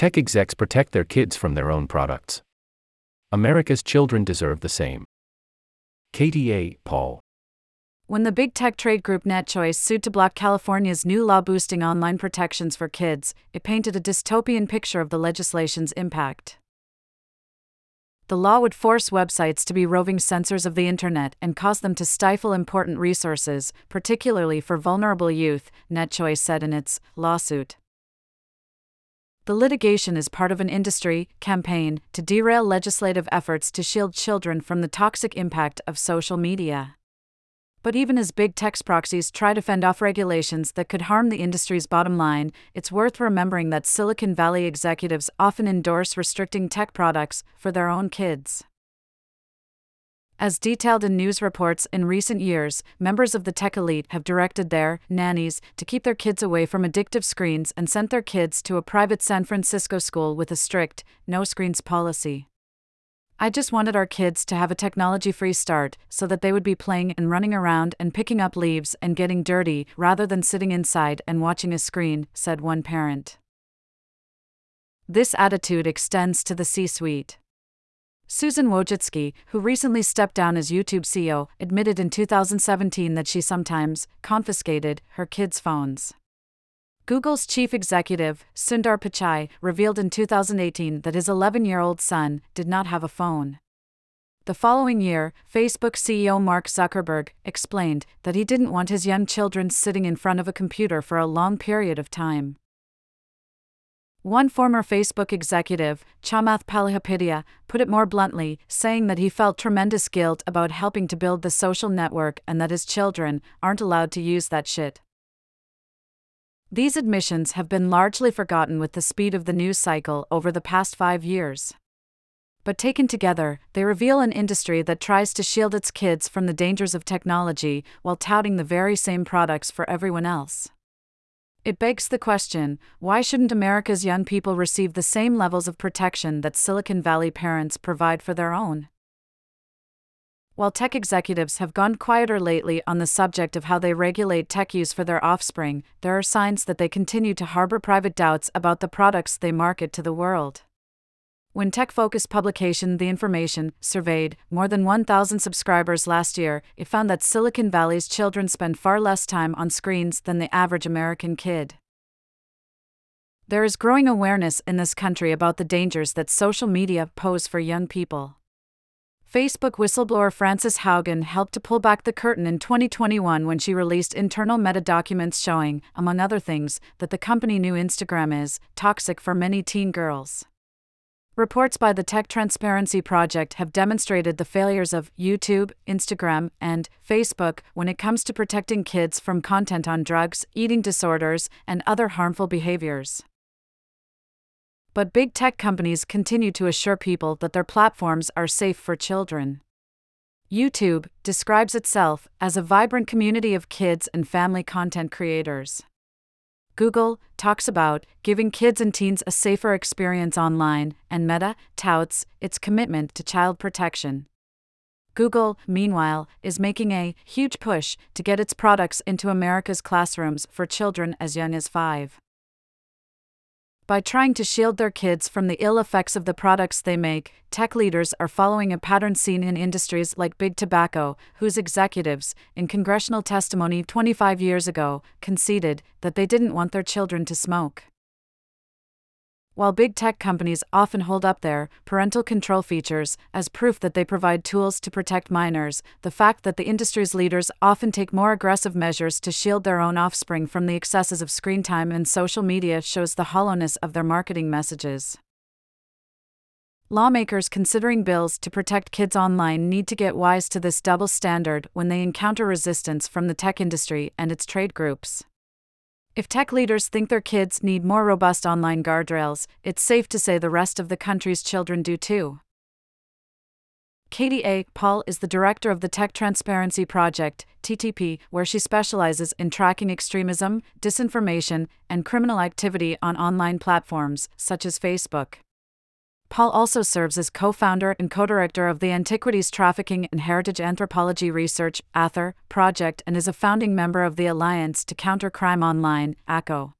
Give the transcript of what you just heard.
Tech execs protect their kids from their own products. America's children deserve the same. Katie A. Paul. When the big tech trade group NetChoice sued to block California's new law boosting online protections for kids, it painted a dystopian picture of the legislation's impact. The law would force websites to be roving censors of the internet and cause them to stifle important resources, particularly for vulnerable youth, NetChoice said in its lawsuit. The litigation is part of an industry campaign to derail legislative efforts to shield children from the toxic impact of social media. But even as big tech proxies try to fend off regulations that could harm the industry's bottom line, it's worth remembering that Silicon Valley executives often endorse restricting tech products for their own kids. As detailed in news reports in recent years, members of the tech elite have directed their nannies to keep their kids away from addictive screens and sent their kids to a private San Francisco school with a strict no screens policy. I just wanted our kids to have a technology free start so that they would be playing and running around and picking up leaves and getting dirty rather than sitting inside and watching a screen, said one parent. This attitude extends to the C suite. Susan Wojcicki, who recently stepped down as YouTube CEO, admitted in 2017 that she sometimes confiscated her kids' phones. Google's chief executive, Sundar Pichai, revealed in 2018 that his 11 year old son did not have a phone. The following year, Facebook CEO Mark Zuckerberg explained that he didn't want his young children sitting in front of a computer for a long period of time. One former Facebook executive, Chamath Palihapitiya, put it more bluntly, saying that he felt tremendous guilt about helping to build the social network and that his children aren't allowed to use that shit. These admissions have been largely forgotten with the speed of the news cycle over the past five years. But taken together, they reveal an industry that tries to shield its kids from the dangers of technology while touting the very same products for everyone else. It begs the question why shouldn't America's young people receive the same levels of protection that Silicon Valley parents provide for their own? While tech executives have gone quieter lately on the subject of how they regulate tech use for their offspring, there are signs that they continue to harbor private doubts about the products they market to the world. When tech focused publication The Information surveyed more than 1,000 subscribers last year, it found that Silicon Valley's children spend far less time on screens than the average American kid. There is growing awareness in this country about the dangers that social media pose for young people. Facebook whistleblower Frances Haugen helped to pull back the curtain in 2021 when she released internal meta documents showing, among other things, that the company knew Instagram is toxic for many teen girls. Reports by the Tech Transparency Project have demonstrated the failures of YouTube, Instagram, and Facebook when it comes to protecting kids from content on drugs, eating disorders, and other harmful behaviors. But big tech companies continue to assure people that their platforms are safe for children. YouTube describes itself as a vibrant community of kids and family content creators. Google talks about giving kids and teens a safer experience online, and Meta touts its commitment to child protection. Google, meanwhile, is making a huge push to get its products into America's classrooms for children as young as five by trying to shield their kids from the ill effects of the products they make, tech leaders are following a pattern seen in industries like big tobacco, whose executives, in congressional testimony 25 years ago, conceded that they didn't want their children to smoke. While big tech companies often hold up their parental control features as proof that they provide tools to protect minors, the fact that the industry's leaders often take more aggressive measures to shield their own offspring from the excesses of screen time and social media shows the hollowness of their marketing messages. Lawmakers considering bills to protect kids online need to get wise to this double standard when they encounter resistance from the tech industry and its trade groups. If tech leaders think their kids need more robust online guardrails, it's safe to say the rest of the country's children do too. Katie A. Paul is the director of the Tech Transparency Project, TTP, where she specializes in tracking extremism, disinformation, and criminal activity on online platforms, such as Facebook. Paul also serves as co founder and co director of the Antiquities Trafficking and Heritage Anthropology Research ATHAR, project and is a founding member of the Alliance to Counter Crime Online, ACCO.